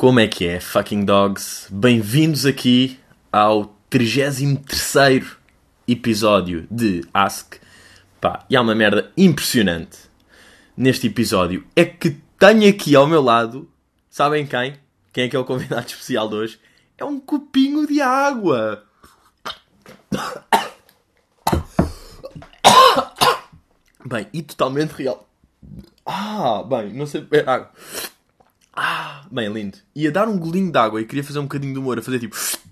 Como é que é, fucking dogs? Bem-vindos aqui ao 33 episódio de Ask. Pá, e há uma merda impressionante neste episódio. É que tenho aqui ao meu lado, sabem quem? Quem é que é o convidado especial de hoje? É um copinho de água. Bem, e totalmente real. Ah, bem, não sei beber água. Ah, bem, lindo. Ia dar um golinho de água e queria fazer um bocadinho de humor, a fazer tipo.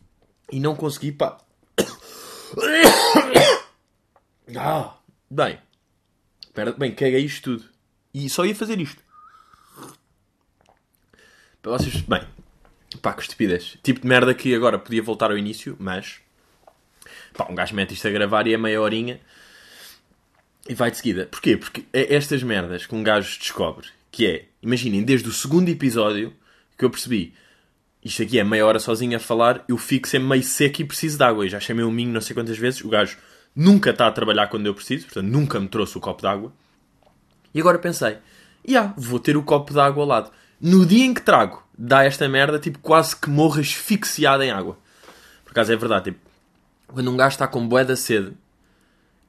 E não consegui, pá. Ah, bem. Espera, bem, caguei isto tudo. E só ia fazer isto. Para vocês. Bem. Pá, que estupidez. Tipo de merda que agora podia voltar ao início, mas. Pá, um gajo mete isto a gravar e é meia horinha. E vai de seguida. Porquê? Porque é estas merdas que um gajo descobre. Que é, imaginem, desde o segundo episódio que eu percebi. Isto aqui é meia hora sozinho a falar, eu fico sempre meio seco e preciso de água. E já chamei o Minho não sei quantas vezes. O gajo nunca está a trabalhar quando eu preciso, portanto nunca me trouxe o copo de água. E agora pensei, yeah, vou ter o copo de água ao lado. No dia em que trago, dá esta merda, tipo, quase que morro asfixiado em água. Por acaso é verdade, tipo, quando um gajo está com bué da sede,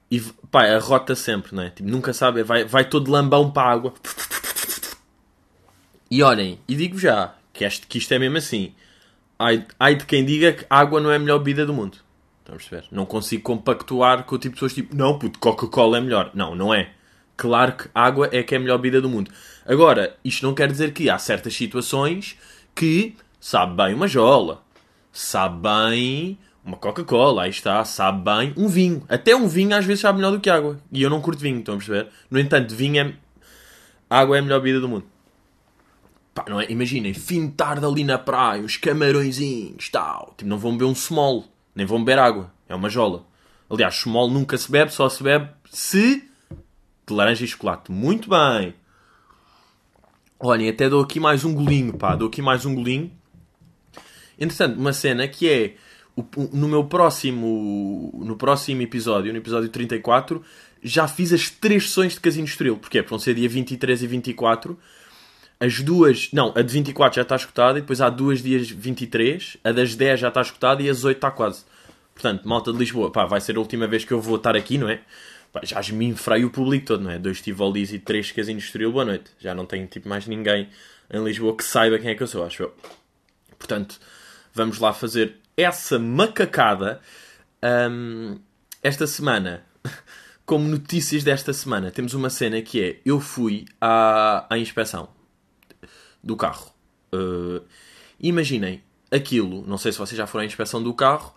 e pá, arrota sempre, não é? Tipo, nunca sabe, vai, vai todo lambão para a água. E olhem, e digo já, que, este, que isto é mesmo assim. Ai, ai de quem diga que água não é a melhor bebida do mundo. Estão a perceber? Não consigo compactuar com o tipo de pessoas tipo, não, puto, Coca-Cola é melhor. Não, não é. Claro que água é que é a melhor bebida do mundo. Agora, isto não quer dizer que há certas situações que sabe bem uma jola, sabe bem uma Coca-Cola, aí está, sabe bem um vinho. Até um vinho às vezes sabe melhor do que água. E eu não curto vinho, estão a perceber? No entanto, vinho é. Água é a melhor bebida do mundo. Pá, não é? Imaginem, fim de tarde ali na praia, os camarõezinhos, tal. Tipo, não vão beber um small, nem vão beber água. É uma jola. Aliás, small nunca se bebe, só se bebe se de laranja e chocolate. Muito bem. Olhem, até dou aqui mais um golinho, pá. Dou aqui mais um golinho. Entretanto, uma cena que é no meu próximo no próximo episódio, no episódio 34, já fiz as três sessões de Casino Estoril. Porquê? Porque vão ser dia 23 e 24. As duas... Não, a de 24 já está escutada e depois há duas dias 23. A das 10 já está escutada e as 8 está quase. Portanto, malta de Lisboa, pá, vai ser a última vez que eu vou estar aqui, não é? Pá, já me enfrei o público todo, não é? Dois Tivolis e três Casinos Estoril, boa noite. Já não tenho tipo mais ninguém em Lisboa que saiba quem é que eu sou, acho eu. Portanto, vamos lá fazer essa macacada. Hum, esta semana, como notícias desta semana, temos uma cena que é: eu fui à, à inspeção do carro. Uh, imaginem aquilo, não sei se vocês já foram à inspeção do carro,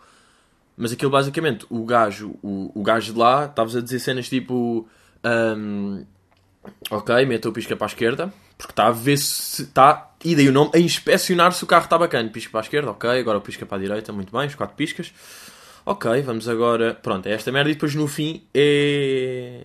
mas aquilo basicamente, o gajo, o, o gajo de lá, estavas a dizer cenas tipo. hum, ok, meta o pisca para a esquerda, porque está a ver se está. E daí o nome, a inspecionar se o carro está bacana. Pisca para a esquerda, ok, agora o pisca para a direita, muito bem, os quatro piscas. Ok, vamos agora. Pronto, é esta merda e depois no fim é.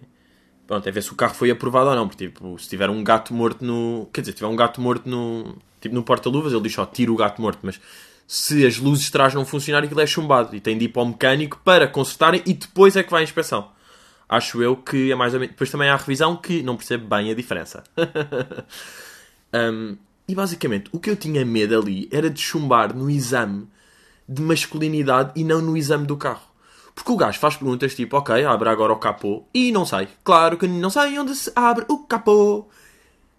Pronto, é ver se o carro foi aprovado ou não. Porque, tipo, se tiver um gato morto no. Quer dizer, tiver um gato morto no. Tipo, no porta-luvas, ele diz só tira o gato morto. Mas se as luzes trás não funcionarem, aquilo é chumbado. E tem de ir para o mecânico para consertarem e depois é que vai à inspeção. Acho eu que é mais ou menos. Depois também há a revisão que não percebe bem a diferença. Um, e basicamente, o que eu tinha medo ali era de chumbar no exame de masculinidade e não no exame do carro. Porque o gajo faz perguntas tipo, ok, abre agora o capô e não sai. Claro que não sei onde se abre o capô.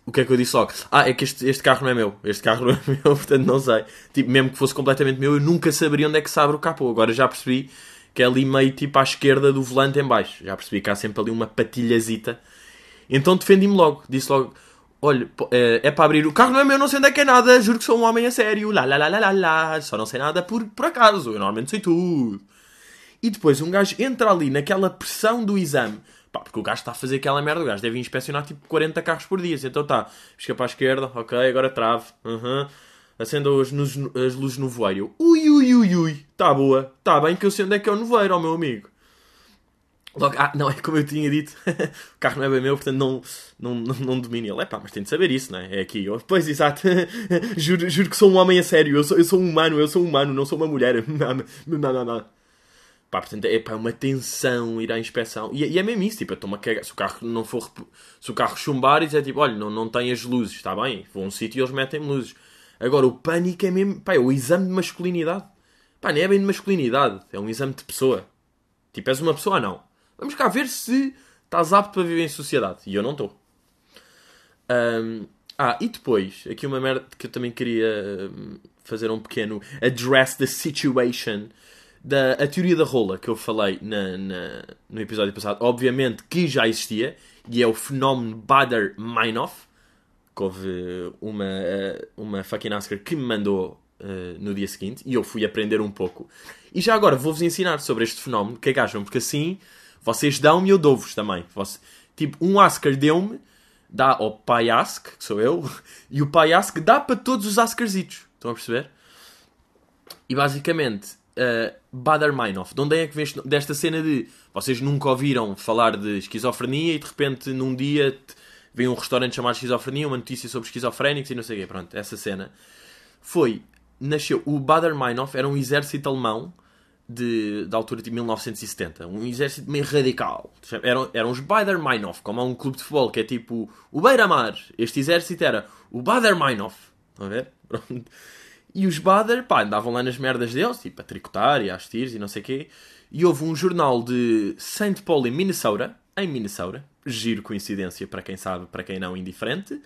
O que é que eu disse logo? Ah, é que este, este carro não é meu. Este carro não é meu, portanto não sei. Tipo, mesmo que fosse completamente meu, eu nunca saberia onde é que se abre o capô. Agora já percebi que é ali meio tipo à esquerda do volante em baixo. Já percebi que há sempre ali uma patilhazita. Então defendi-me logo. Disse logo, olha, é, é para abrir o carro não é meu, não sei onde é que é nada. Juro que sou um homem a sério. Lá, lá, lá, lá, lá, lá. Só não sei nada por, por acaso. Eu normalmente sei tudo. E depois um gajo entra ali naquela pressão do exame. Pá, porque o gajo está a fazer aquela merda. O gajo deve inspecionar tipo 40 carros por dia. Então tá, pisca para a esquerda, ok, agora trave. Uhum. Acenda as, as luzes no voeiro. Ui, ui, ui, ui. Tá boa. Tá bem que eu sei onde é que é o nevoeiro, ó meu amigo. Logo, ah, não, é como eu tinha dito, o carro não é bem meu, portanto não, não, não, não domina ele. É pá, mas tem de saber isso, não é? É aqui. Eu, pois, exato. juro, juro que sou um homem a sério. Eu sou, eu sou um humano, eu sou um humano, não sou uma mulher. Não, não, não, não. Pá, portanto, é pá, uma tensão ir à inspeção. E, e é mesmo isso, tipo, eu estou-me a cagar. Se o carro não for. Se o carro chumbar e dizer tipo, olha, não, não tem as luzes, está bem? Vou a um sítio e eles metem luzes. Agora, o pânico é mesmo, pá, é o exame de masculinidade. Pá, não é bem de masculinidade, é um exame de pessoa. Tipo, és uma pessoa, não. Vamos cá ver se estás apto para viver em sociedade. E eu não estou. Um, ah, e depois, aqui uma merda que eu também queria hum, fazer um pequeno address the situation da a teoria da rola que eu falei na, na, no episódio passado. Obviamente que já existia e é o fenómeno Bader-Meinhof que houve uma, uma fucking Oscar que me mandou uh, no dia seguinte e eu fui aprender um pouco. E já agora vou-vos ensinar sobre este fenómeno, o que é que acham? Porque assim vocês dão-me e eu dou-vos também. Você, tipo, um Oscar deu-me dá ao pai Ask, que sou eu, e o pai Ask dá para todos os Oscarzitos. Estão a perceber? E basicamente, uh, Bader Meinhof, de onde é que vem desta cena de vocês nunca ouviram falar de esquizofrenia e de repente num dia vem um restaurante chamado Esquizofrenia, uma notícia sobre esquizofrénicos e não sei o quê. Pronto, essa cena foi. Nasceu. O Bader Meinhof era um exército alemão de, da altura de 1970. Um exército meio radical. Eram, eram os Bader-Meinhof, como há um clube de futebol que é tipo o Beira-Mar. Este exército era o Bader-Meinhof. Estão a ver? Pronto. E os Bader, pá, andavam lá nas merdas deles, tipo a tricotar e a tiros e não sei o quê. E houve um jornal de St. Paul em Minnesota, em Minnesota, giro coincidência para quem sabe, para quem não, indiferente,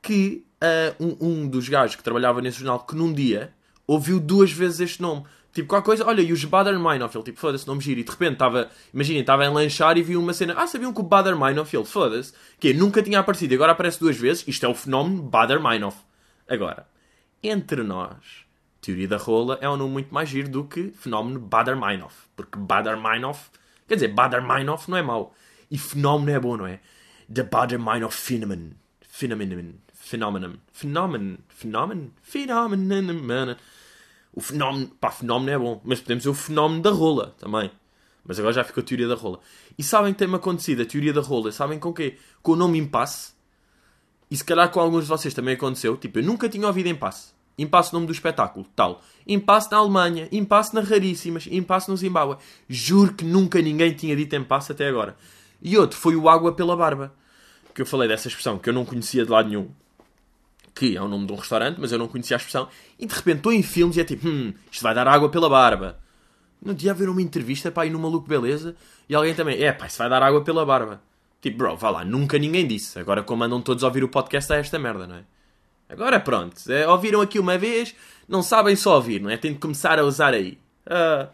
que uh, um, um dos gajos que trabalhava nesse jornal, que num dia ouviu duas vezes este nome. Tipo, qualquer coisa, olha, e os Bader Meinhof, tipo, foda-se, não me giro. E de repente estava, imaginem, estava a lanchar e viu uma cena, ah, sabiam que o Bader Meinhof, foda-se, que nunca tinha aparecido agora aparece duas vezes, isto é o fenómeno Bader Meinhof. Agora, entre nós, teoria da rola é um nome muito mais giro do que fenómeno Bader Meinhof. Porque Bader Meinhof, quer dizer, Bader Meinhof não é mau. E fenómeno é bom, não é? The Bader Meinhof Phenomenon. Phenomenon. Phenomenon. Phenomenon. Phenomenon. Phenomenon. O fenómeno, pá, fenómeno é bom, mas podemos ver o fenómeno da rola também. Mas agora já ficou a teoria da rola. E sabem que tem-me acontecido a teoria da rola? Sabem com o quê? Com o nome Impasse. E se calhar com alguns de vocês também aconteceu. Tipo, eu nunca tinha ouvido Impasse. Impasse nome do espetáculo, tal. Impasse na Alemanha, Impasse na Raríssimas, Impasse no Zimbábue. Juro que nunca ninguém tinha dito Impasse até agora. E outro foi o Água pela Barba. Que eu falei dessa expressão que eu não conhecia de lado nenhum que é o nome de um restaurante, mas eu não conhecia a expressão, e de repente estou em filmes e é tipo, hum, isto vai dar água pela barba. No dia a ver uma entrevista, pá, e no Maluco Beleza, e alguém também, é pá, isso vai dar água pela barba. Tipo, bro, vá lá, nunca ninguém disse. Agora como andam todos a ouvir o podcast é esta merda, não é? Agora pronto, é, ouviram aqui uma vez, não sabem só ouvir, não é? Tem de começar a usar aí. Uh...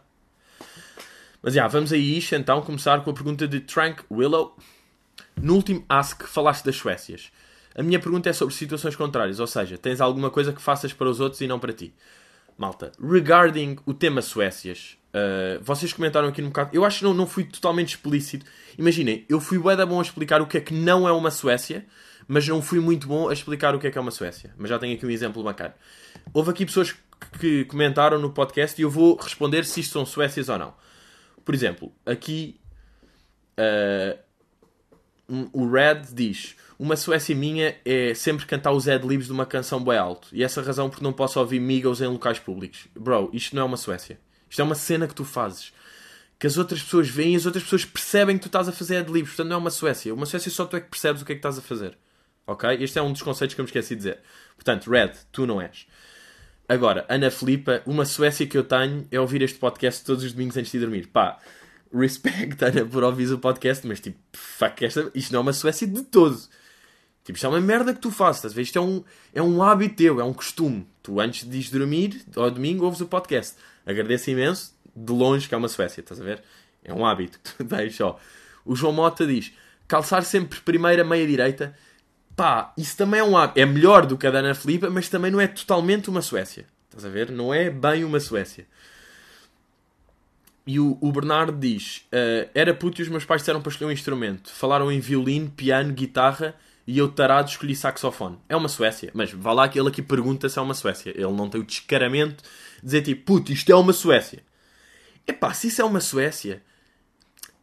Mas já, vamos aí isto então, começar com a pergunta de Trank Willow. No último Ask falaste das Suécias. A minha pergunta é sobre situações contrárias, ou seja, tens alguma coisa que faças para os outros e não para ti. Malta, regarding o tema Suécias, uh, vocês comentaram aqui no bocado. Eu acho que não, não fui totalmente explícito. Imaginem, eu fui bué bom a explicar o que é que não é uma Suécia, mas não fui muito bom a explicar o que é que é uma Suécia. Mas já tenho aqui um exemplo bacana. Houve aqui pessoas que comentaram no podcast e eu vou responder se isto são Suécias ou não. Por exemplo, aqui uh, um, o Red diz uma Suécia minha é sempre cantar os ad-libs de uma canção bem alto. E essa razão porque não posso ouvir Migos em locais públicos. Bro, isto não é uma Suécia. Isto é uma cena que tu fazes. Que as outras pessoas veem e as outras pessoas percebem que tu estás a fazer ad-libs. Portanto, não é uma Suécia. Uma Suécia só tu é que percebes o que é que estás a fazer. Ok? Este é um dos conceitos que eu me esqueci de dizer. Portanto, Red, tu não és. Agora, Ana Filipa, uma Suécia que eu tenho é ouvir este podcast todos os domingos antes de dormir. Pá, respect, Ana, por ouvir o podcast, mas tipo, fuck, esta, isto não é uma Suécia de todo. Tipo, isto é uma merda que tu fazes? Isto é um, é um hábito teu, é um costume. Tu antes de ir dormir, ao domingo, ouves o podcast. Agradeço imenso, de longe, que é uma Suécia, estás a ver? É um hábito que tu tens só. O João Mota diz, calçar sempre primeira meia-direita. Pá, isso também é um hábito. É melhor do que a da Ana Filipa, mas também não é totalmente uma Suécia. Estás a ver? Não é bem uma Suécia. E o, o Bernardo diz: uh, Era puto e os meus pais disseram para escolher um instrumento. Falaram em violino, piano, guitarra e eu tarado escolhi saxofone. É uma Suécia, mas vá lá que ele aqui pergunta se é uma Suécia. Ele não tem o descaramento de dizer tipo, puto, isto é uma Suécia. Epá, se isso é uma Suécia,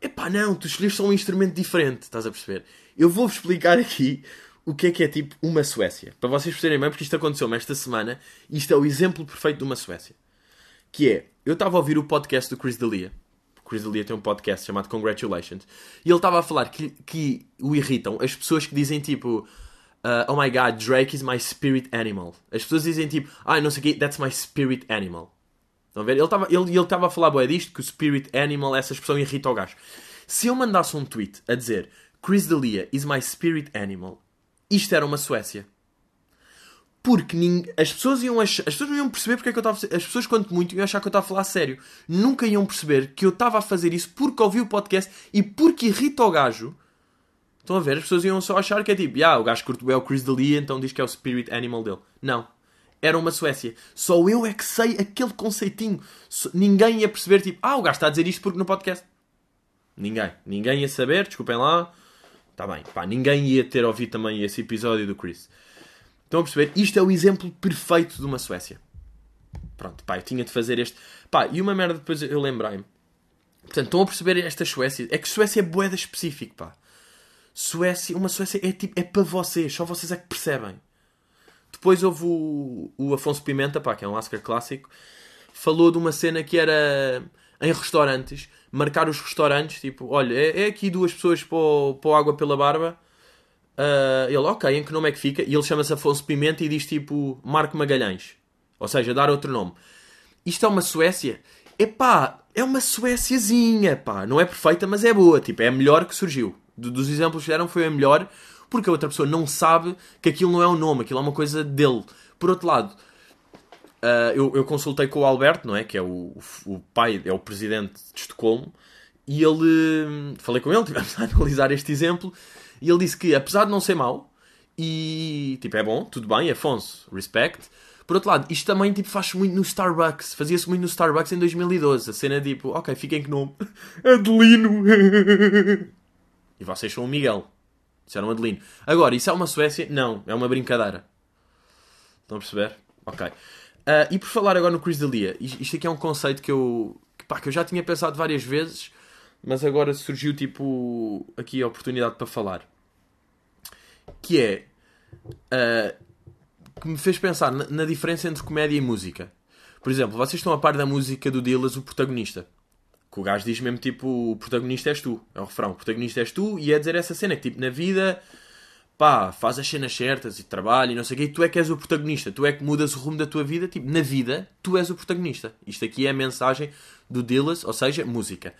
epá, não, tu escolheste só um instrumento diferente, estás a perceber? Eu vou-vos explicar aqui o que é que é tipo uma Suécia. Para vocês perceberem bem, porque isto aconteceu-me esta semana, e isto é o exemplo perfeito de uma Suécia. Que é, eu estava a ouvir o podcast do Chris D'Elia, Chris D'Elia tem um podcast chamado Congratulations. E ele estava a falar que, que o irritam as pessoas que dizem tipo. Uh, oh my god, Drake is my spirit animal. As pessoas dizem tipo, ah, não sei o quê, that's my spirit animal. Estão a ver? Ele estava ele, ele a falar boé disto, que o spirit animal, essa expressão irrita o gajo. Se eu mandasse um tweet a dizer Chris D'Elia is my spirit animal, isto era uma Suécia. Porque as pessoas iam achar, as pessoas não iam perceber porque é que eu estava As pessoas, quanto muito, iam achar que eu estava a falar sério. Nunca iam perceber que eu estava a fazer isso porque ouvi o podcast e porque irrita o gajo. Estão a ver? As pessoas iam só achar que é tipo, ah, o gajo curto é o Chris D'Elia, então diz que é o spirit animal dele. Não. Era uma Suécia. Só eu é que sei aquele conceitinho. Ninguém ia perceber, tipo, ah, o gajo está a dizer isto porque no podcast. Ninguém. Ninguém ia saber, desculpem lá. Está bem. Pá, ninguém ia ter ouvido também esse episódio do Chris. Estão a perceber? Isto é o exemplo perfeito de uma Suécia. Pronto, pá, eu tinha de fazer este. Pá, e uma merda depois eu lembrei-me. Portanto, estão a perceber esta Suécia? É que Suécia é boeda específico, pá. Suécia, uma Suécia é tipo, é para vocês, só vocês é que percebem. Depois houve o, o Afonso Pimenta, pá, que é um Oscar clássico, falou de uma cena que era em restaurantes, marcar os restaurantes, tipo, olha, é, é aqui duas pessoas para água pela barba. Uh, ele, ok, em que nome é que fica? E ele chama-se Afonso Pimenta e diz tipo Marco Magalhães. Ou seja, dar outro nome. Isto é uma Suécia? Epá, é uma Suéciazinha, pá. Não é perfeita, mas é boa. Tipo, é a melhor que surgiu. Dos exemplos que deram foi a melhor, porque a outra pessoa não sabe que aquilo não é um nome, aquilo é uma coisa dele. Por outro lado, uh, eu, eu, consultei com o Alberto, não é? Que é o, o pai, é o presidente de Estocolmo, e ele. Falei com ele, tivemos a analisar este exemplo, e ele disse que, apesar de não ser mau, e tipo, é bom, tudo bem, Afonso, respect. Por outro lado, isto também tipo, faz-se muito no Starbucks. Fazia-se muito no Starbucks em 2012. A cena tipo, ok, fiquem que nome. Adelino. e vocês são o Miguel. Disseram Adelino. Agora, isso é uma Suécia? Não, é uma brincadeira. Estão a perceber? Ok. Uh, e por falar agora no Chris D'Elia, isto aqui é um conceito que eu, que, pá, que eu já tinha pensado várias vezes, mas agora surgiu tipo aqui a oportunidade para falar. Que é. Uh, que me fez pensar na, na, diferença entre comédia e música. Por exemplo, vocês estão a par da música do Dillas, o protagonista. Que o gajo diz mesmo tipo: o protagonista és tu. É o refrão: o protagonista és tu, e é dizer essa cena que tipo, na vida pá, faz as cenas certas e trabalha e não sei o quê, e tu é que és o protagonista, tu é que mudas o rumo da tua vida, tipo, na vida, tu és o protagonista. Isto aqui é a mensagem do Dillas, ou seja, música.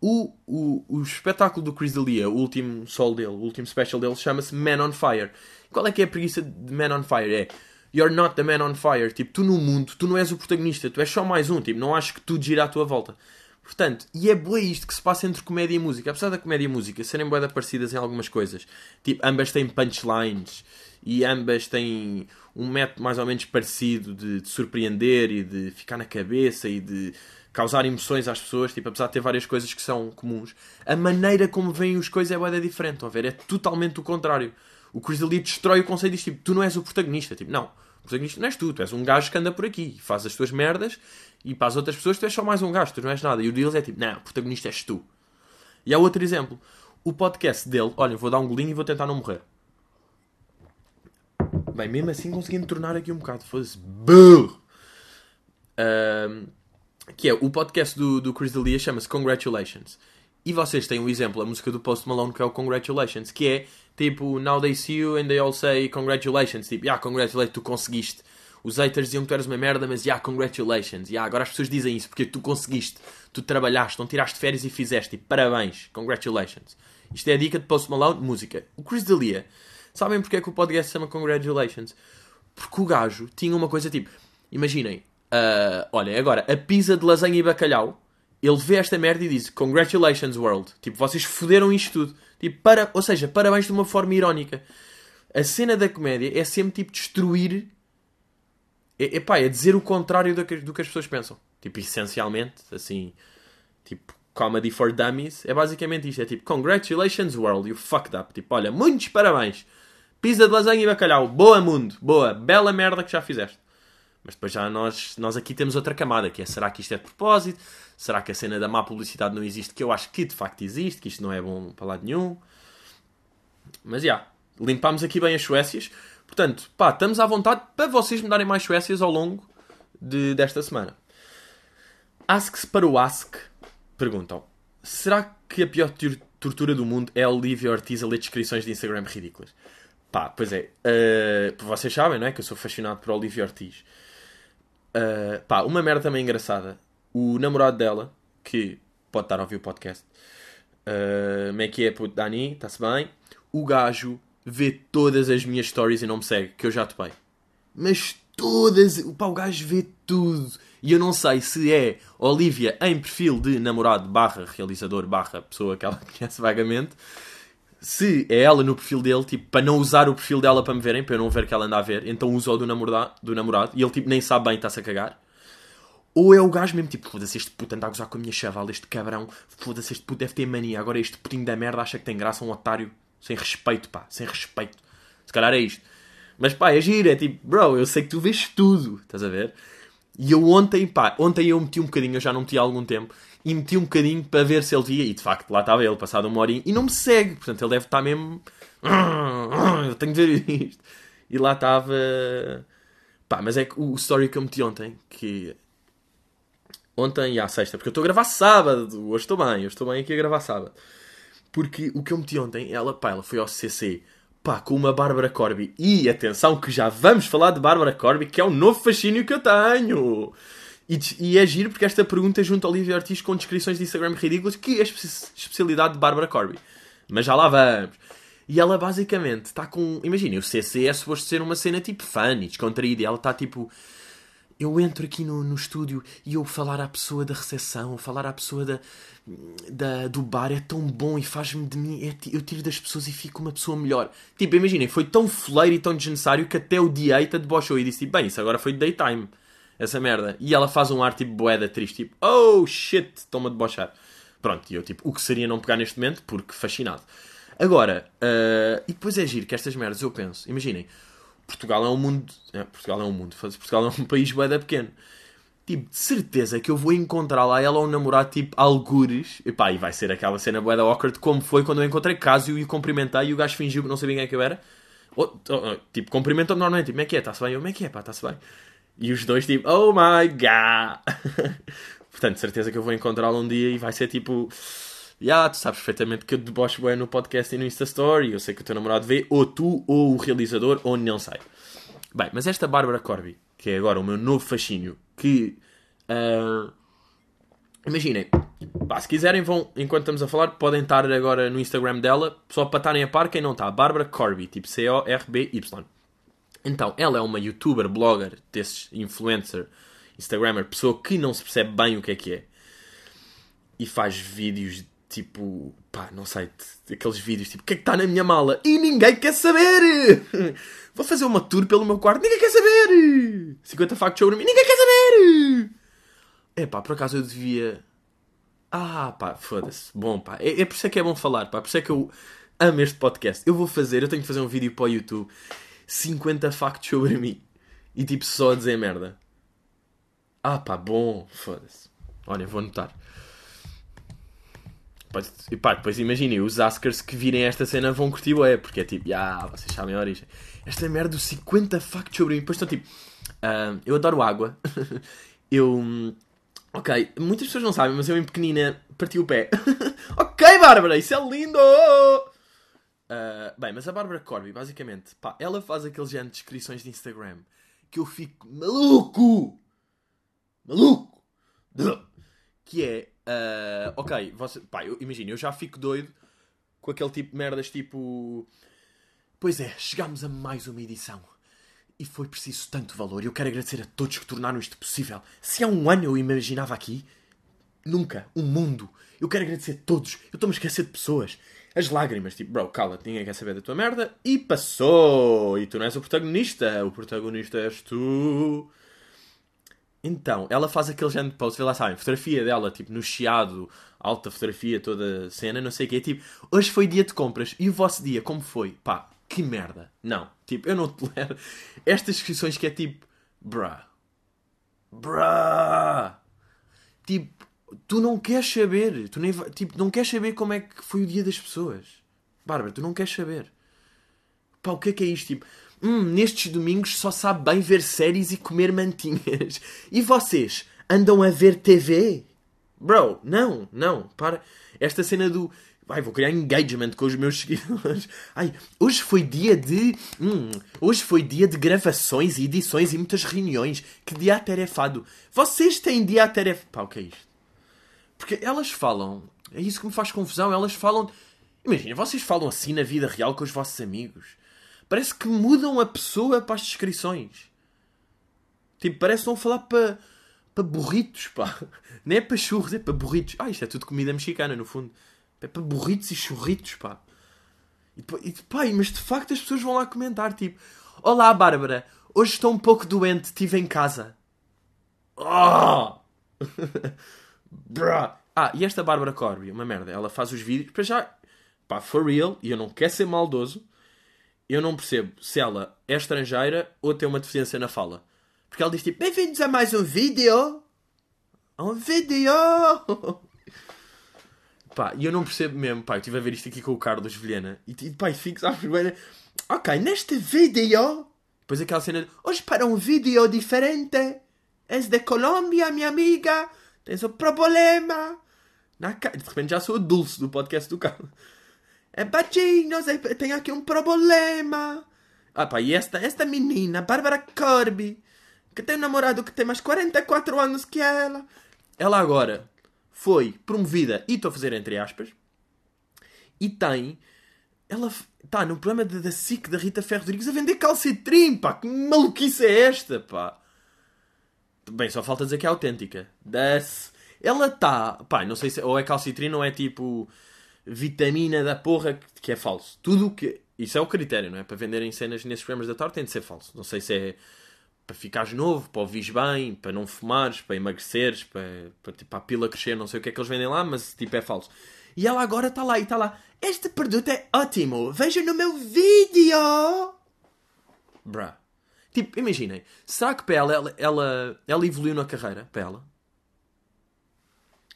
O, o, o espetáculo do Chris D'Elia, o último sol dele, o último special dele, chama-se Man on Fire. Qual é que é a preguiça de Man on Fire? É You're not the man on fire. Tipo, tu no mundo, tu não és o protagonista, tu és só mais um. Tipo, não acho que tudo gira à tua volta. Portanto, e é boa isto que se passa entre comédia e música. Apesar da comédia e música serem boas parecidas em algumas coisas. Tipo, ambas têm punchlines e ambas têm um método mais ou menos parecido de, de surpreender e de ficar na cabeça e de causar emoções às pessoas, tipo, apesar de ter várias coisas que são comuns, a maneira como vêm as coisas é boa diferente, a ver? É totalmente o contrário. O Chris Lee destrói o conceito disto, tipo, tu não és o protagonista, tipo, não. O protagonista não és tu, tu és um gajo que anda por aqui, faz as tuas merdas e para as outras pessoas tu és só mais um gajo, tu não és nada. E o Deals é tipo, não, o protagonista és tu. E há outro exemplo. O podcast dele, olha, vou dar um golinho e vou tentar não morrer. Bem, mesmo assim consegui tornar aqui um bocado. Foda-se. Um, que é o podcast do, do Chris D'Elia chama-se Congratulations. E vocês têm um exemplo, a música do Post Malone que é o Congratulations, que é tipo, now they see you and they all say congratulations. Tipo, yeah, congratulations, tu conseguiste. Os haters diziam que tu eras uma merda, mas yeah, congratulations. Yeah, agora as pessoas dizem isso porque tu conseguiste, tu trabalhaste, não tiraste férias e fizeste. E parabéns, congratulations. Isto é a dica de Post Malone, música. O Chris D'Elia, sabem porque é que o podcast se chama Congratulations? Porque o gajo tinha uma coisa tipo, imaginem, uh, olha, agora, a pizza de lasanha e bacalhau, ele vê esta merda e diz Congratulations World. Tipo, vocês foderam isto tudo. Tipo, para, ou seja, parabéns de uma forma irónica. A cena da comédia é sempre tipo destruir é, epá, é dizer o contrário do que, do que as pessoas pensam. Tipo, essencialmente, assim, tipo, comedy for dummies, é basicamente isto. É tipo, congratulations world, you fucked up. Tipo, olha, muitos parabéns. Pizza de lasanha e bacalhau, boa mundo, boa, bela merda que já fizeste. Mas depois já nós, nós aqui temos outra camada, que é, será que isto é de propósito? Será que a cena da má publicidade não existe? Que eu acho que de facto existe, que isto não é bom para lado nenhum. Mas, já, yeah, limpámos aqui bem as Suécias. Portanto, pá, estamos à vontade para vocês me darem mais Suécias ao longo de, desta semana. Ask-se para o Ask, perguntam: será que a pior tortura do mundo é a Olivia Ortiz a ler descrições de Instagram ridículas? Pá, pois é. Uh, vocês sabem, não é? Que eu sou fascinado por Olivia Ortiz. Uh, pá, uma merda também engraçada. O namorado dela, que pode estar a ouvir o podcast, uh, como é que é, puto Dani? Está-se bem? O gajo vê todas as minhas stories e não me segue, que eu já topei. Mas todas. Pá, o gajo vê tudo. E eu não sei se é Olivia em perfil de namorado barra realizador barra pessoa que ela conhece vagamente. Se é ela no perfil dele, tipo, para não usar o perfil dela para me verem, para eu não ver que ela anda a ver, então usa o do namorado, do namorado e ele tipo nem sabe bem, está-se a cagar. Ou é o gajo mesmo, tipo, foda-se, este puto anda a gozar com a minha chaval, este cabrão, foda-se, este puto deve ter mania, agora este putinho da merda acha que tem graça, um otário, sem respeito, pá, sem respeito. Se calhar é isto. Mas pá, é giro, é tipo, bro, eu sei que tu vês tudo, estás a ver? E eu ontem, pá, ontem eu meti um bocadinho, eu já não meti há algum tempo, e meti um bocadinho para ver se ele via, e de facto lá estava ele, passado uma horinha, e não me segue, portanto ele deve estar mesmo. Eu tenho de ver isto. E lá estava. Pá, mas é que o story que eu meti ontem, que. Ontem e à sexta, porque eu estou a gravar sábado, hoje estou bem, eu estou bem aqui a gravar sábado. Porque o que eu meti ontem, ela, pá, ela foi ao CC pá, com uma Bárbara Corby. E atenção, que já vamos falar de Bárbara Corby, que é um novo fascínio que eu tenho. E, e é giro porque esta pergunta junto a Olivia Ortiz com descrições de Instagram ridículas, que é a especialidade de Bárbara Corby. Mas já lá vamos. E ela basicamente está com. Imaginem, o CC é suposto ser uma cena tipo funny, descontraída. E ela está tipo eu entro aqui no, no estúdio e eu falar à pessoa da recepção, falar à pessoa da, da, do bar é tão bom e faz-me de mim. É, eu tiro das pessoas e fico uma pessoa melhor. Tipo, imaginem, foi tão foleiro e tão desnecessário que até o D8 debochou e disse: bem, isso agora foi daytime. Essa merda. E ela faz um ar tipo boeda triste, tipo, oh shit, estão-me a debochar. Pronto, e eu tipo, o que seria não pegar neste momento? Porque fascinado. Agora, uh, e depois é giro que estas merdas eu penso, imaginem, Portugal é um mundo. É, Portugal é um mundo. Portugal é um país bem pequeno. Tipo, de certeza que eu vou encontrar lá ela ou um namorado tipo algures. E pá, e vai ser aquela cena boeda awkward como foi quando eu encontrei Casio e o cumprimentei e o gajo fingiu que não sabia quem é que eu era. Ou, ou, tipo, cumprimentou-me normalmente. Tipo, como é que é? Está-se bem? Eu, como é que é? Pá, está-se bem. E os dois tipo, oh my god. Portanto, certeza que eu vou encontrá-lo um dia e vai ser tipo yeah, tu sabes perfeitamente que eu debocho bem no podcast e no Insta Story, eu sei que o teu namorado vê, ou tu, ou o realizador, ou não sei. Bem, mas esta Bárbara Corby, que é agora o meu novo fascínio, que. Uh, imaginem, pá, se quiserem, vão, enquanto estamos a falar, podem estar agora no Instagram dela, só para estarem a par quem não está. Bárbara Corby, tipo C-O-R-B-Y. Então, ela é uma youtuber, blogger, desses influencer, instagrammer, pessoa que não se percebe bem o que é que é. E faz vídeos tipo, pá, não sei, aqueles vídeos tipo, o que é que está na minha mala? E ninguém quer saber! Vou fazer uma tour pelo meu quarto, ninguém quer saber! 50 factos sobre mim, ninguém quer saber! É pá, por acaso eu devia. Ah, pá, foda-se. Bom, pá, é, é por isso é que é bom falar, pá, por isso é que eu amo este podcast. Eu vou fazer, eu tenho que fazer um vídeo para o YouTube 50 factos sobre mim e tipo só a dizer merda. Ah, pá, bom, foda-se. Olha, vou anotar. E pá, depois imaginem, os Askers que virem esta cena vão curtir é porque é tipo, ah, vocês sabem a origem. Esta merda dos 50 factos sobre mim. Depois estão tipo, uh, eu adoro água. eu. Ok, muitas pessoas não sabem, mas eu em pequenina parti o pé. ok, Bárbara, isso é lindo! Uh, bem, mas a Bárbara Corby, basicamente, pá, ela faz aqueles género de descrições de Instagram que eu fico maluco! Maluco! Que é Uh, ok, você, pá, eu, imagina, eu já fico doido com aquele tipo de merdas tipo. Pois é, chegámos a mais uma edição. E foi preciso tanto valor. Eu quero agradecer a todos que tornaram isto possível. Se há um ano eu imaginava aqui, nunca, um mundo. Eu quero agradecer a todos. Eu estou-me a esquecer de pessoas. As lágrimas, tipo, bro, cala-te, ninguém quer saber da tua merda. E passou! E tu não és o protagonista. O protagonista és tu. Então, ela faz aquele género de post, vê lá, sabem, fotografia dela, tipo, no chiado, alta fotografia, toda cena, não sei o quê. Tipo, hoje foi dia de compras e o vosso dia, como foi? Pá, que merda. Não, tipo, eu não tolero estas descrições que é tipo, bruh. Bruh. Tipo, tu não queres saber, tu nem, tipo, não queres saber como é que foi o dia das pessoas. Bárbara, tu não queres saber. Pá, o que é que é isto? Tipo, hum, nestes domingos só sabe bem ver séries e comer mantinhas. E vocês andam a ver TV? Bro, não, não, para. Esta cena do Ai, vou criar engagement com os meus seguidores. Ai, hoje foi dia de. Hum, hoje foi dia de gravações e edições e muitas reuniões. Que dia atarefado. Vocês têm dia atarefado. Pá, o que é isto? Porque elas falam. É isso que me faz confusão. Elas falam. Imagina, vocês falam assim na vida real com os vossos amigos. Parece que mudam a pessoa para as descrições. Tipo, parece que vão falar para. para burritos, pá. Não é para churros, é para burritos. Ah, isto é tudo comida mexicana, no fundo. É para burritos e churritos, pá. E, e pá, mas de facto as pessoas vão lá comentar, tipo... Olá, Bárbara. Hoje estou um pouco doente, estive em casa. Oh! Ah, e esta Bárbara Corby, uma merda. Ela faz os vídeos, para já... Pá, for real, e eu não quero ser maldoso, eu não percebo se ela é estrangeira ou tem uma deficiência na fala. Porque ela diz tipo, bem-vindos a mais um vídeo. Um vídeo! Pá, e eu não percebo mesmo, pá, eu estive a ver isto aqui com o Carlos Vilhena e, e pá, fico, sabes, bem, ok, neste vídeo, depois aquela cena de, hoje para um vídeo diferente, és de Colômbia, minha amiga, tens um problema, Na, de repente já sou a dulce do podcast do Carlos. É batinhos, tenho aqui um problema. Ah pá, e esta, esta menina, Bárbara Corby, que tem um namorado que tem mais 44 anos que ela, ela agora foi promovida, e estou a fazer entre aspas, e tem. Ela está no programa da SIC da Rita Ferro Rodrigues a vender calcitrim, pá! Que maluquice é esta, pá! Bem, só falta dizer que é autêntica. Das. Ela está. Pá, não sei se. Ou é calcitrim ou é tipo. Vitamina da porra que é falso. Tudo o que. Isso é o critério, não é? Para venderem cenas nesses programas da tarde tem de ser falso. Não sei se é para ficares novo, para ouvires bem, para não fumares, para emagreceres, para, para, tipo, a pila crescer, não sei o que é que eles vendem lá, mas tipo é falso. E ela agora está lá e está lá. Este produto é ótimo, veja no meu vídeo! Bruh. Tipo, imaginem, será que para ela, ela, ela, ela evoluiu na carreira? Para ela?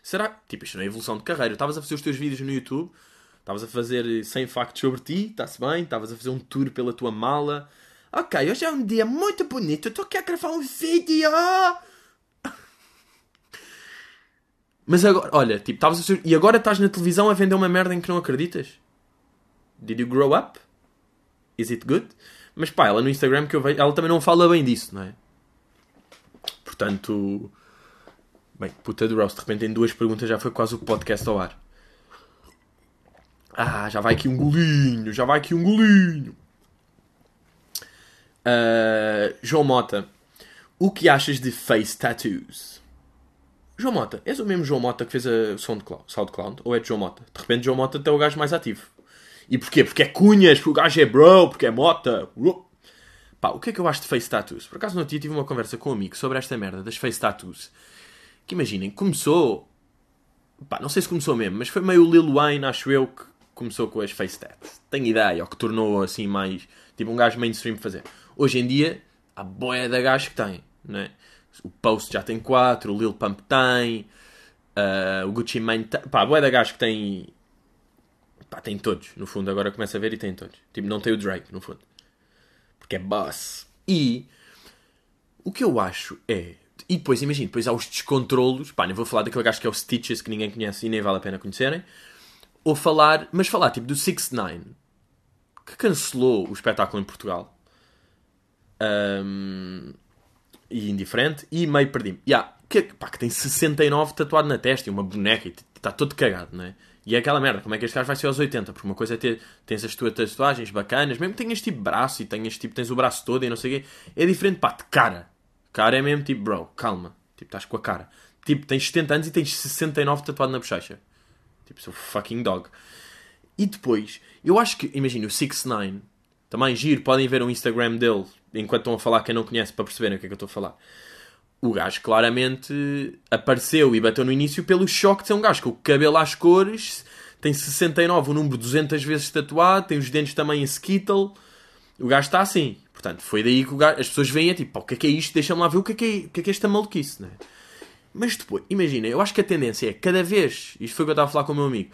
Será? Tipo, isto não é evolução de carreira. Estavas a fazer os teus vídeos no YouTube, estavas a fazer 100 factos sobre ti, está-se bem, estavas a fazer um tour pela tua mala, Ok, hoje é um dia muito bonito. Estou aqui a gravar um vídeo. Mas agora, olha, tipo, estavas a ser... E agora estás na televisão a vender uma merda em que não acreditas? Did you grow up? Is it good? Mas pá, ela no Instagram que eu vejo, ela também não fala bem disso, não é? Portanto. Bem, puta do Rouse, de repente em duas perguntas já foi quase o podcast ao ar. Ah, já vai aqui um golinho, já vai aqui um golinho. Uh, João Mota, o que achas de face tattoos? João Mota, és o mesmo João Mota que fez a SoundCloud, ou é de João Mota? De repente João Mota tem o gajo mais ativo. E porquê? Porque é cunhas, porque o gajo é bro, porque é Mota. Pá, o que é que eu acho de face tattoos? Por acaso no dia tive uma conversa com um amigo sobre esta merda das face tattoos. Que imaginem, começou... Pá, não sei se começou mesmo, mas foi meio o Lil Wayne, acho eu, que começou com as face tats. Tenho ideia, ou que tornou assim mais... Tipo um gajo mainstream fazer. Hoje em dia, há boia da gajo que tem, não é? O Post já tem 4, o Lil Pump tem, uh, o Gucci Mane tem. Pá, boia da gajo que tem. Pá, tem todos, no fundo. Agora começa a ver e tem todos. Tipo, não tem o Drake, no fundo. Porque é boss. E. O que eu acho é. E depois, imagina, depois há os descontrolos. Pá, nem vou falar daquele gajo que é o Stitches, que ninguém conhece e nem vale a pena conhecerem. Ou falar. Mas falar, tipo, do 6 9 que cancelou o espetáculo em Portugal um, e indiferente, e meio perdi-me. Yeah, que, pá, que tem 69 tatuado na testa e uma boneca e está todo cagado, não é? E é aquela merda, como é que este gajo vai ser aos 80? Porque uma coisa é ter tens as tuas tatuagens bacanas, mesmo que tenhas tipo braço e tenhas tipo, tens o braço todo e não sei o quê, é diferente, pá, de cara. Cara é mesmo tipo, bro, calma, tipo, estás com a cara. Tipo, tens 70 anos e tens 69 tatuado na bochecha. Tipo, sou fucking dog. E depois, eu acho que, imagina, o 6 9 também giro, podem ver o Instagram dele enquanto estão a falar quem não conhece para perceberem o que é que eu estou a falar. O gajo claramente apareceu e bateu no início pelo choque de ser um gajo com o cabelo às cores, tem 69, o número 200 vezes tatuado, tem os dentes também em skittle. O gajo está assim. Portanto, foi daí que gajo, as pessoas veem tipo, o que é que é isto? Deixa-me lá ver o que é que é, o que é, que é esta maluquice, né? Mas depois, imagina, eu acho que a tendência é cada vez, isto foi o que eu estava a falar com o meu amigo,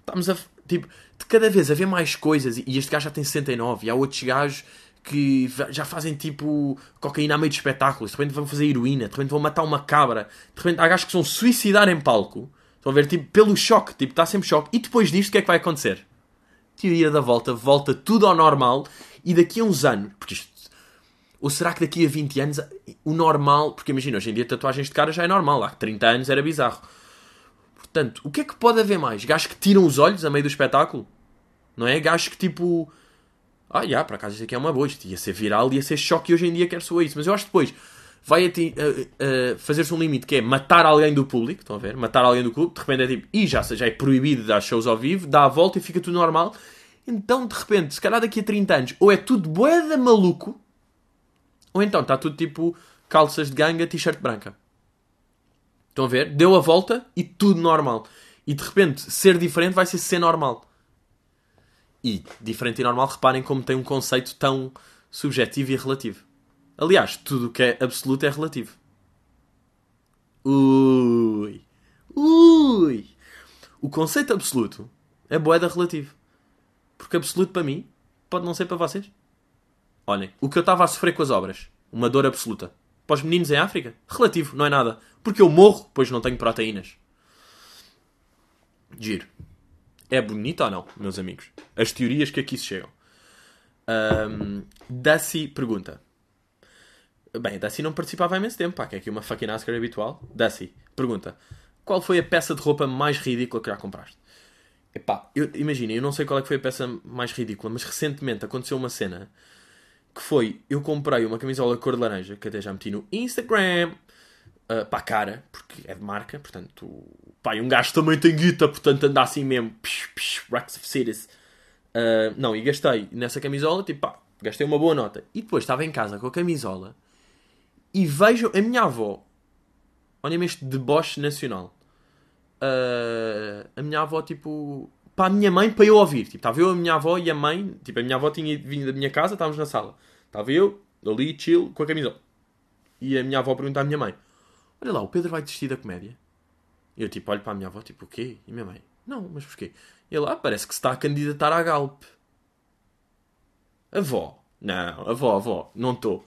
estamos a, tipo, de cada vez haver mais coisas, e este gajo já tem 69, e há outros gajos que já fazem tipo cocaína a meio de espetáculos, de repente vão fazer heroína, de repente vão matar uma cabra, de repente há gajos que vão suicidar em palco, Estão a ver? Tipo, pelo choque. Tipo, está sempre choque. E depois disto, o que é que vai acontecer? Teoria da volta. Volta tudo ao normal. E daqui a uns anos... Porque isto... Ou será que daqui a 20 anos o normal... Porque imagina, hoje em dia tatuagens de cara já é normal. Há 30 anos era bizarro. Portanto, o que é que pode haver mais? Gajos que tiram os olhos a meio do espetáculo? Não é? Gajos que tipo... Ah, já, para acaso isto aqui é uma boa. Isto ia ser viral, ia ser choque e hoje em dia quer soar isso. Mas eu acho que depois vai uh, uh, fazer-se um limite que é matar alguém do público, estão a ver? Matar alguém do clube, de repente é tipo, e já, já é proibido dar shows ao vivo, dá a volta e fica tudo normal. Então, de repente, se calhar daqui a 30 anos, ou é tudo boeda maluco, ou então está tudo tipo calças de ganga, t-shirt branca. Estão a ver? Deu a volta e tudo normal. E de repente, ser diferente vai ser ser normal. E diferente e normal, reparem como tem um conceito tão subjetivo e relativo. Aliás, tudo o que é absoluto é relativo. Ui. Ui. O conceito absoluto é boeda relativo. Porque absoluto para mim pode não ser para vocês. Olhem, o que eu estava a sofrer com as obras, uma dor absoluta. Para os meninos em África, relativo, não é nada. Porque eu morro, pois não tenho proteínas. Giro. É bonito ou não, meus amigos? As teorias que aqui se chegam. Um, Daci pergunta: Bem, Daci não participava há imenso tempo, pá, que é aqui uma fucking NASCAR habitual. Daci, pergunta: Qual foi a peça de roupa mais ridícula que já compraste? Epá, imagina, eu não sei qual é que foi a peça mais ridícula, mas recentemente aconteceu uma cena que foi: eu comprei uma camisola cor de laranja, que até já meti no Instagram, uh, para a cara, porque é de marca, portanto, pá, um gajo também tem guita, portanto anda assim mesmo, psh, psh, Racks of Cities. Uh, não, e gastei nessa camisola, tipo, pá, gastei uma boa nota. E depois estava em casa com a camisola e vejo a minha avó. Olha-me este deboche nacional. Uh, a minha avó, tipo. Para a minha mãe, para eu ouvir. Tipo, estava eu, a minha avó e a mãe. Tipo, a minha avó tinha vindo da minha casa, estávamos na sala. Estava eu, ali, chill, com a camisola. E a minha avó pergunta à minha mãe: Olha lá, o Pedro vai desistir da comédia? E eu, tipo, olho para a minha avó, tipo, o quê? E minha mãe: Não, mas porquê? E ele, ah, parece que se está a candidatar à Galp. Avó. Não, avó, avó, não estou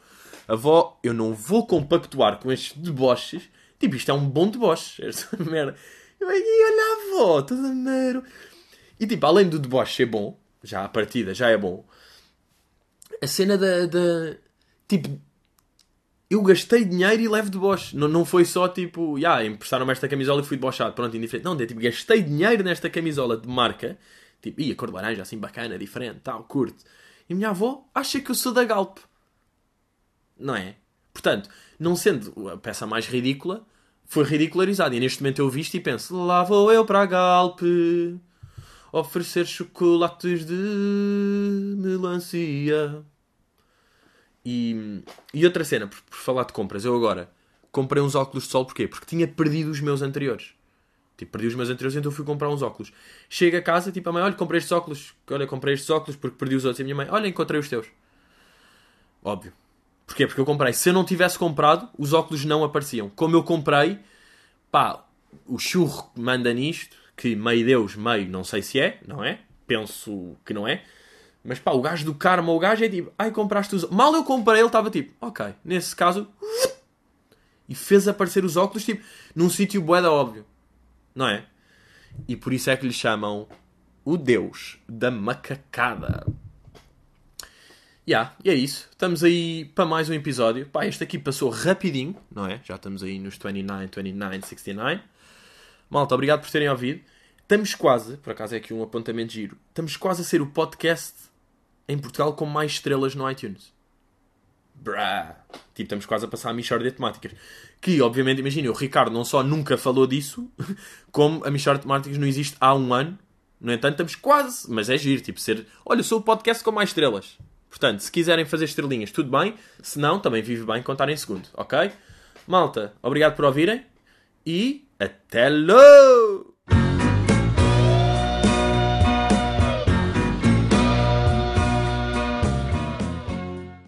avó, eu não vou compactuar com estes deboches. Tipo, isto é um bom deboche. Esta merda. Eu aí, olha a avó, toda mero. E tipo, além do deboche ser bom, já a partida já é bom, a cena da. da tipo, eu gastei dinheiro e levo deboche. Não, não foi só tipo, já, yeah, emprestaram-me esta camisola e fui debochado. Pronto, indiferente. Não, é tipo, gastei dinheiro nesta camisola de marca. Tipo, ia cor de laranja, assim bacana, diferente, tal, curto. E a minha avó acha que eu sou da Galp. Não é? Portanto, não sendo a peça mais ridícula, foi ridicularizada. E neste momento eu visto e penso: lá vou eu para a Galp oferecer chocolates de melancia. E, e outra cena, por, por, falar de compras, eu agora comprei uns óculos de sol, porquê? Porque tinha perdido os meus anteriores. Tipo, perdi os meus anteriores, então fui comprar uns óculos. Chego a casa, tipo, a mãe, olha, comprei estes óculos. Olha, comprei estes óculos porque perdi os outros. E a minha mãe, olha, encontrei os teus. Óbvio. Porquê? Porque eu comprei. Se eu não tivesse comprado, os óculos não apareciam. Como eu comprei, pá, o churro manda nisto, que meio Deus, meio não sei se é, não é? Penso que não é. Mas pá, o gajo do karma, o gajo é tipo, ai compraste os Mal eu comprei, ele estava tipo, ok, nesse caso. E fez aparecer os óculos, tipo, num sítio boeda óbvio. Não é? E por isso é que lhe chamam o Deus da macacada. Yeah, e é isso. Estamos aí para mais um episódio. Pá, este aqui passou rapidinho, não é? Já estamos aí nos 29, 29, 69. Malta, obrigado por terem ouvido. Estamos quase, por acaso é aqui um apontamento giro, estamos quase a ser o podcast em Portugal com mais estrelas no iTunes. Brá. Tipo, estamos quase a passar a Michórdia de Temáticas. Que, obviamente, imagina, o Ricardo não só nunca falou disso, como a Michórdia de Temáticas não existe há um ano. No entanto, estamos quase, mas é giro, tipo, ser... Olha, sou o podcast com mais estrelas. Portanto, se quiserem fazer estrelinhas, tudo bem. Se não, também vive bem contar em segundo, ok? Malta, obrigado por ouvirem e até logo!